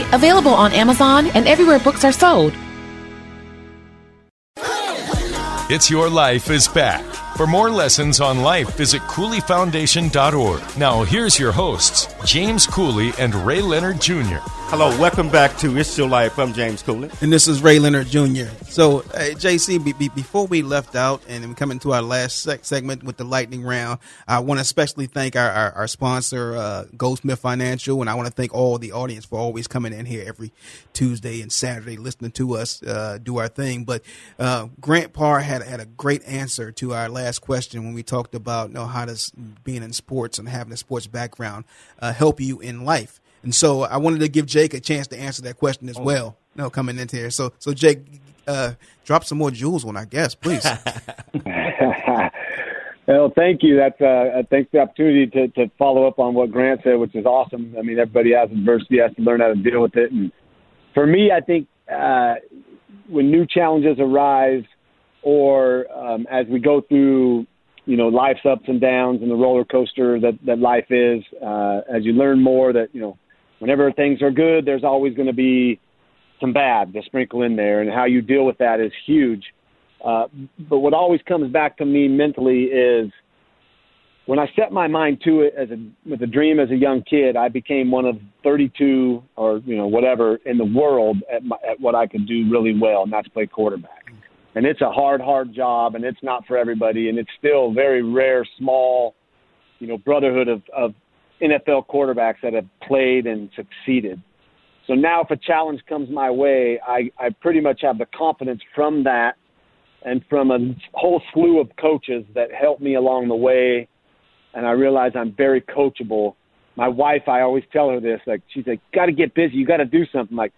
available on Amazon and everywhere books are sold. It's Your Life is back. For more lessons on life, visit CooleyFoundation.org. Now, here's your hosts, James Cooley and Ray Leonard Jr. Hello, welcome back to It's Your Life. I'm James Cooley. And this is Ray Leonard Jr. So, JC, be, be, before we left out and we come into our last sec- segment with the lightning round, I want to especially thank our, our, our sponsor, uh, Goldsmith Financial, and I want to thank all the audience for always coming in here every Tuesday and Saturday listening to us uh, do our thing. But uh, Grant Parr had, had a great answer to our last question when we talked about you know, how does being in sports and having a sports background uh, help you in life. And so I wanted to give Jake a chance to answer that question as well. No, coming into here. So, so Jake, uh, drop some more jewels on our guest, please. <laughs> <laughs> well, thank you. That's uh, thanks for the opportunity to, to follow up on what Grant said, which is awesome. I mean, everybody has adversity, has to learn how to deal with it. And for me, I think uh, when new challenges arise, or um, as we go through you know life's ups and downs and the roller coaster that that life is uh as you learn more that you know whenever things are good, there's always going to be some bad to sprinkle in there, and how you deal with that is huge. Uh, but what always comes back to me mentally is when I set my mind to it as a with a dream as a young kid, I became one of 32 or you know whatever in the world at, my, at what I could do really well, and that's play quarterback. And it's a hard, hard job, and it's not for everybody, and it's still very rare, small, you know, brotherhood of, of NFL quarterbacks that have played and succeeded. So now, if a challenge comes my way, I, I pretty much have the confidence from that and from a whole slew of coaches that helped me along the way. And I realize I'm very coachable. My wife, I always tell her this, like, she's like, got to get busy. You got to do something. like,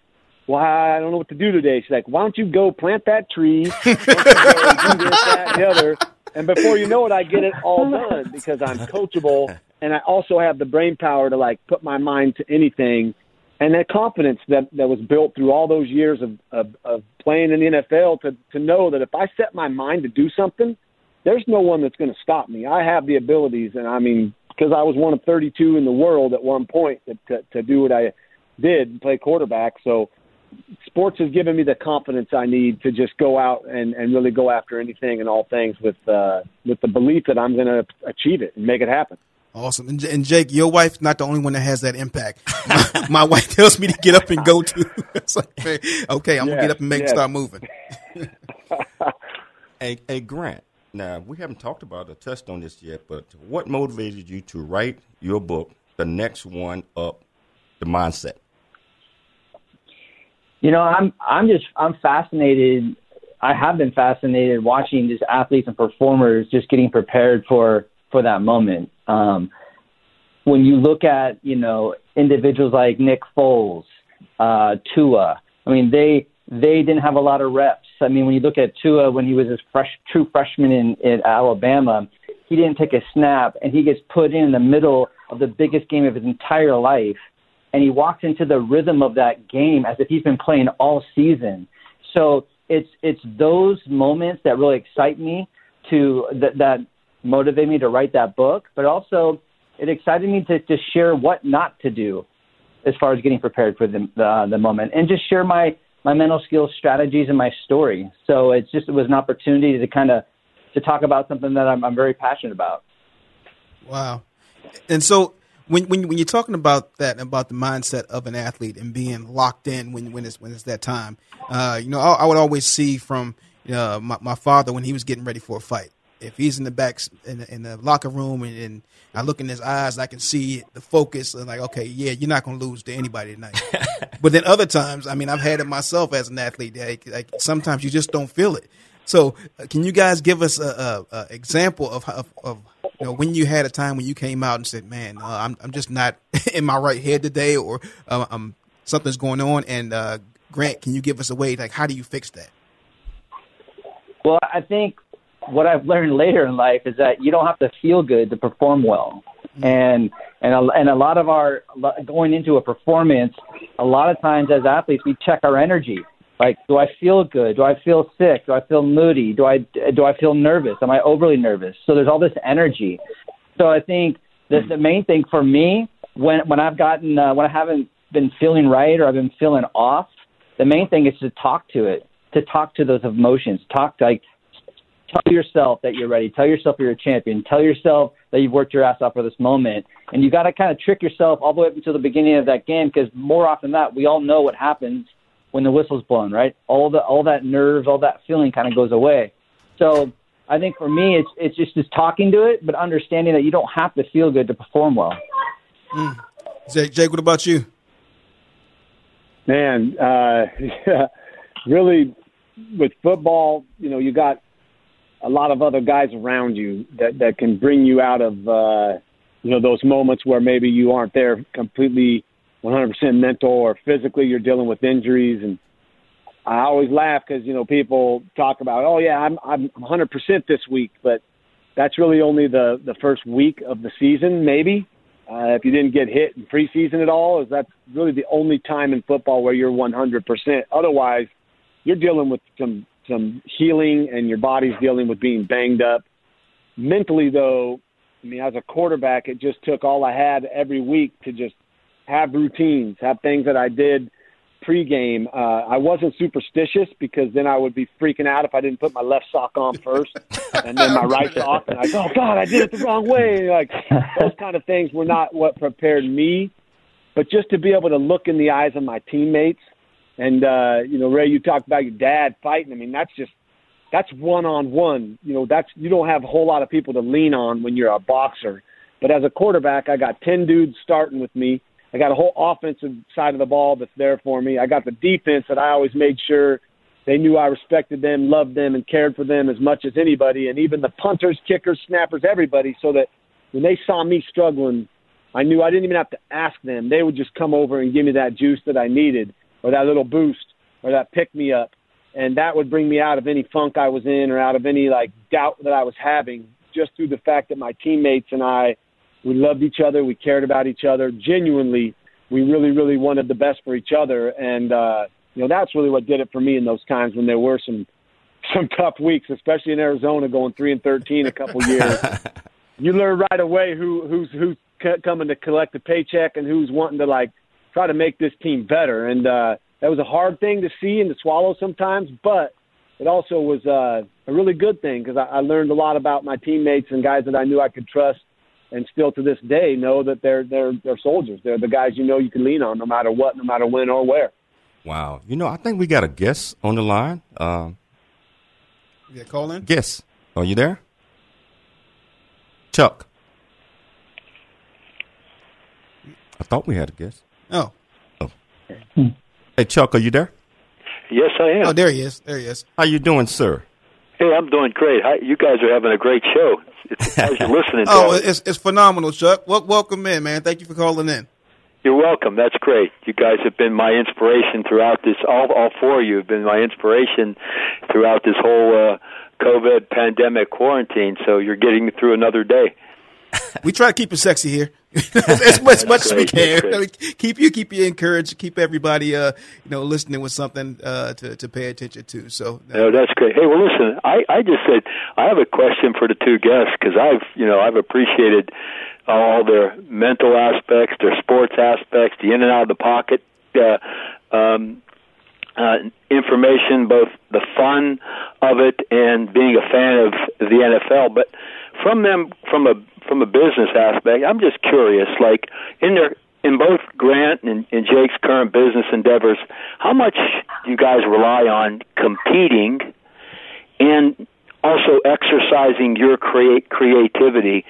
well, I don't know what to do today. She's like, why don't you go plant that tree? <laughs> do this, that, and the other. And before you know it, I get it all <laughs> done because I'm coachable and I also have the brain power to like put my mind to anything. And that confidence that, that was built through all those years of, of, of playing in the NFL to, to know that if I set my mind to do something, there's no one that's going to stop me. I have the abilities, and I mean, because I was one of 32 in the world at one point to, to, to do what I did, play quarterback. So sports has given me the confidence I need to just go out and, and really go after anything and all things with uh, with the belief that I'm going to achieve it and make it happen. Awesome. And, and, Jake, your wife's not the only one that has that impact. My, <laughs> my wife tells me to get up and go to. <laughs> it's like, okay, I'm yes, gonna get up and make yes. start moving. <laughs> hey, hey, Grant. Now we haven't talked about or touched on this yet, but what motivated you to write your book, the next one up, the mindset? You know, I'm I'm just I'm fascinated. I have been fascinated watching just athletes and performers just getting prepared for for that moment. Um, when you look at you know individuals like Nick Foles, uh, Tua, I mean they they didn't have a lot of reps. I mean when you look at Tua when he was a fresh true freshman in, in Alabama, he didn't take a snap and he gets put in the middle of the biggest game of his entire life, and he walks into the rhythm of that game as if he's been playing all season. So it's it's those moments that really excite me to that that motivated me to write that book, but also it excited me to, to share what not to do as far as getting prepared for the, the, uh, the moment and just share my, my mental skills strategies and my story. So it's just, it was an opportunity to kind of, to talk about something that I'm, I'm very passionate about. Wow. And so when, when, when you're talking about that, about the mindset of an athlete and being locked in when, when it's, when it's that time, uh, you know, I, I would always see from, uh, my, my father when he was getting ready for a fight if he's in the back in the, in the locker room and, and, I look in his eyes, I can see the focus and like, okay, yeah, you're not going to lose to anybody tonight. <laughs> but then other times, I mean, I've had it myself as an athlete. Like, like sometimes you just don't feel it. So, uh, can you guys give us a, a, a example of, of, of you know when you had a time when you came out and said, "Man, uh, I'm I'm just not <laughs> in my right head today," or uh, um, something's going on? And uh, Grant, can you give us a way like how do you fix that? Well, I think what I've learned <laughs> later in life is that you don't have to feel good to perform well. Mm-hmm. And and a, and a lot of our going into a performance, a lot of times as athletes we check our energy. Like, do I feel good? Do I feel sick? Do I feel moody? Do I do I feel nervous? Am I overly nervous? So there's all this energy. So I think the the main thing for me when when I've gotten uh, when I haven't been feeling right or I've been feeling off, the main thing is to talk to it, to talk to those emotions, talk like tell yourself that you're ready. Tell yourself you're a champion. Tell yourself that you've worked your ass off for this moment. And you got to kind of trick yourself all the way up until the beginning of that game because more often than not, we all know what happens when the whistle's blown, right? All the all that nerves, all that feeling kind of goes away. So I think for me, it's it's just just talking to it, but understanding that you don't have to feel good to perform well. Mm. Jake, Jake, what about you? Man, uh, yeah, <laughs> really, with football, you know, you got a lot of other guys around you that that can bring you out of uh, you know those moments where maybe you aren't there completely 100% mental or physically you're dealing with injuries. And I always laugh because you know people talk about oh yeah I'm I'm 100% this week but that's really only the the first week of the season maybe. Uh, if you didn't get hit in preseason at all is that's really the only time in football where you're 100% otherwise you're dealing with some some healing and your body's dealing with being banged up. Mentally, though, I mean, as a quarterback, it just took all I had every week to just have routines, have things that I did pregame. Uh, I wasn't superstitious because then I would be freaking out if I didn't put my left sock on first <laughs> and then my right sock, and I go, oh God, I did it the wrong way. Like those kind of things were not what prepared me, but just to be able to look in the eyes of my teammates and uh, you know, Ray, you talked about your dad fighting. I mean, that's just that's one on one. You know, that's you don't have a whole lot of people to lean on when you're a boxer. But as a quarterback, I got ten dudes starting with me. I got a whole offensive side of the ball that's there for me. I got the defense that I always made sure they knew I respected them, loved them, and cared for them as much as anybody, and even the punters, kickers, snappers, everybody, so that when they saw me struggling, I knew I didn't even have to ask them. They would just come over and give me that juice that I needed or that little boost or that pick me up. And that would bring me out of any funk I was in or out of any like doubt that I was having just through the fact that my teammates and I, we loved each other. We cared about each other. Genuinely, we really, really wanted the best for each other. And, uh, you know, that's really what did it for me in those times when there were some, <laughs> some tough weeks, especially in Arizona going three and 13 a couple <laughs> years. you learn right away who, who's, who's coming to collect a paycheck and who's wanting to like try to make this team better. And uh, that was a hard thing to see and to swallow sometimes, but it also was uh, a really good thing because I, I learned a lot about my teammates and guys that I knew I could trust, and still to this day know that they're they're they're soldiers. They're the guys you know you can lean on no matter what, no matter when or where. Wow, you know, I think we got a guest on the line. Uh, yeah, call in. Guess, are you there, Chuck? I thought we had a guest. Oh. Oh. Hey, Chuck, are you there? Yes, I am. Oh, there he is. There he is. How you doing, sir? Hey, I'm doing great. Hi, you guys are having a great show. It's a pleasure <laughs> listening. oh, it's it's phenomenal, Chuck. Wel- welcome in, man. Thank you for calling in. You're welcome. That's great. You guys have been my inspiration throughout this. All all four of you have been my inspiration throughout this whole uh, COVID pandemic quarantine. So you're getting through another day. we try to keep it sexy here as much, as, much as we can. <laughs> keep you keep you encouraged. Keep everybody uh, you know listening with something uh, to to pay attention to. So uh, no, that's great. Hey, well, listen, I I just said I have a question for the two guests because I've you know I've appreciated all their mental aspects, their sports aspects, the in and out of the pocket uh, um, uh, information, both the fun of it and being a fan of the NFL. But from them, from a from a business aspect, I'm just curious. Like in their in both Grant and, and Jake's current business endeavors, how much do you guys rely on competing and also exercising your create creativity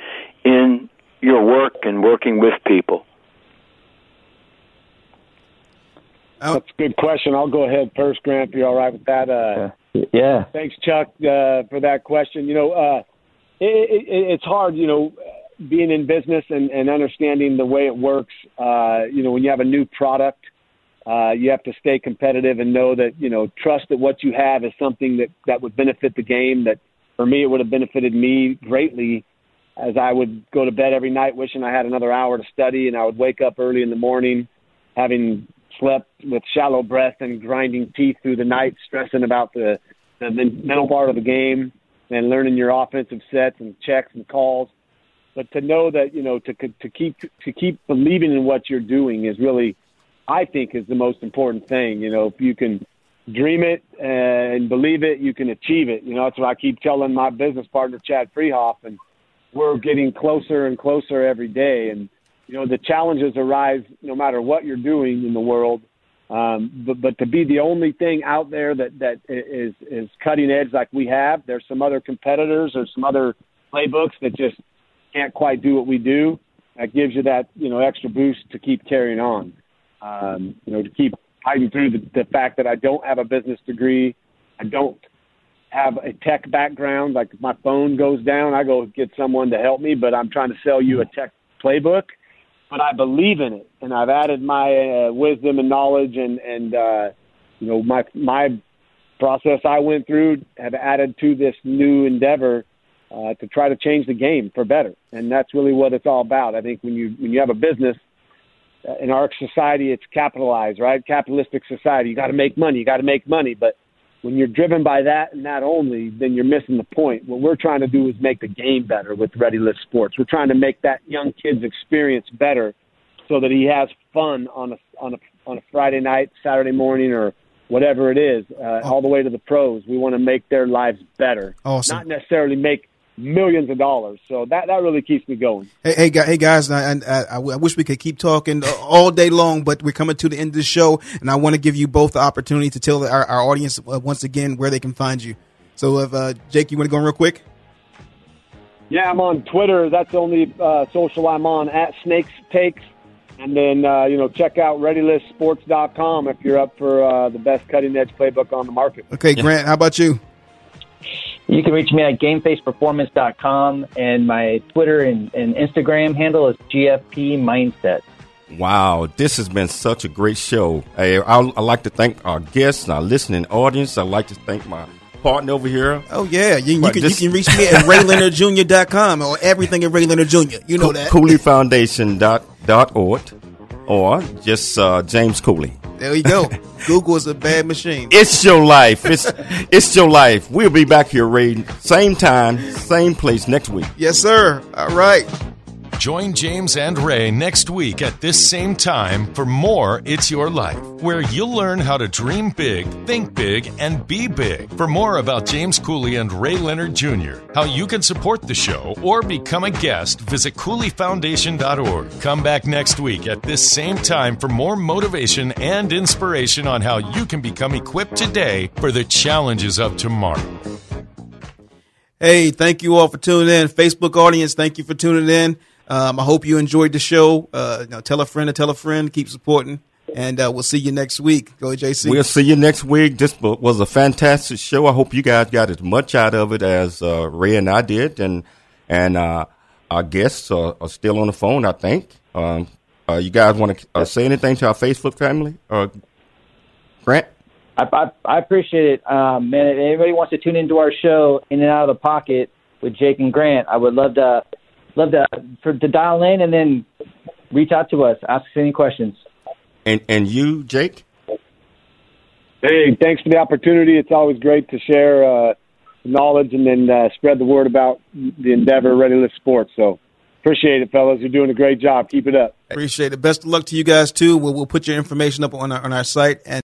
in your work and working with people? That's a good question. I'll go ahead first, Grant. If you're all right with that. Uh, yeah. Thanks, Chuck, uh, for that question. You know, uh, it, it, it's hard, you know, being in business and, and understanding the way it works. Uh, you know, when you have a new product, uh, you have to stay competitive and know that, you know, trust that what you have is something that, that would benefit the game. That for me, it would have benefited me greatly as I would go to bed every night wishing I had another hour to study and I would wake up early in the morning having slept with shallow breath and grinding teeth through the night, stressing about the, the mental part of the game and learning your offensive sets and checks and calls. But to know that you know to to keep to keep believing in what you're doing is really, I think, is the most important thing. You know, if you can dream it and believe it, you can achieve it. You know, that's what I keep telling my business partner Chad Friehauf, and we're getting closer and closer every day. And you know, the challenges arise no matter what you're doing in the world. Um, but but to be the only thing out there that that is is cutting edge like we have, there's some other competitors or some other playbooks that just can't quite do what we do. That gives you that you know extra boost to keep carrying on. Um, you know, to keep fighting through the, the fact that I don't have a business degree, I don't have a tech background. Like if my phone goes down, I go get someone to help me. But I'm trying to sell you a tech playbook but I believe in it, and I've added my uh, wisdom and knowledge, and and uh, you know my my process I went through have added to this new endeavor uh, to try to change the game for better, and that's really what it's all about. I think when you when you have a business uh, in our society, it's capitalized, right? Capitalistic society. You got to make money. You got to make money, but when you're driven by that and that only, then you're missing the point. What we're trying to do is make the game better with Ready List Sports. We're trying to make that young kid's experience better so that he has fun on a on a on a Friday night, Saturday morning, or whatever it is, uh, all the way to the pros. We want to make their lives better, awesome. not necessarily make millions of dollars. So that that really keeps me going. Hey, hey, hey guys, I, I, I, wish we could keep talking all day long, but we're coming to the end of the show, and I want to give you both the opportunity to tell our, our audience uh, once again where they can find you. So, if uh, Jake, you want to go real quick? Yeah, I'm on Twitter. That's the only uh, social I'm on at Snakes Takes. And then, uh, you know, check out ReadyListSports.com if you're up for uh, the best cutting edge playbook on the market. Okay, Grant, how about you? You can reach me at GameFacePerformance.com, and my Twitter and, and Instagram handle is GFP Mindset. Wow, this has been such a great show. I, I'd like to thank our guests and our listening audience. I'd like to thank my partner over here. Oh, yeah. You, you, can, this, you can, reach me at <laughs> RayLeonardJr.com or everything at Ray Leonard Jr. You know Co- that. CooleyFoundation.org or just uh, James Cooley. There you go. <laughs> Google is a bad machine. It's your life. It's it's your life. We'll be back here, Ray. Same time, same place next week. Yes, sir. All right. Join James and Ray next week at this same time for more It's Your Life, where you'll learn how to dream big, think big, and be big. For more about James Cooley and Ray Leonard Jr., how you can support the show, or become a guest, visit CooleyFoundation.org. Come back next week at this same time for more motivation and inspiration on how you can become equipped today for the challenges of tomorrow. Hey, thank you all for tuning in. Facebook audience, thank you for tuning in. Um, I hope you enjoyed the show. Uh, you know, tell a friend to tell a friend. Keep supporting, and uh, we'll see you next week. Go, JC. We'll see you next week. This was a fantastic show. I hope you guys got as much out of it as uh, Ray and I did, and and uh, our guests are, are, still on the phone. I think. Um, uh, you guys want to uh, say anything to our Facebook family? Grant. I, I, I, appreciate it, um, man. If anybody wants to tune into our show, In and Out of the Pocket with Jake and Grant, I would love to love to for to dial in and then reach out to us, ask us any questions. And and you, Jake? Hey, thanks for the opportunity. It's always great to share uh, knowledge and then uh, spread the word about the endeavor, Ready List Sports. So Appreciate it, fellas. You're doing a great job. Keep it up. Appreciate it. Best of luck to you guys too. We'll, we'll put your information up on our, on our site and.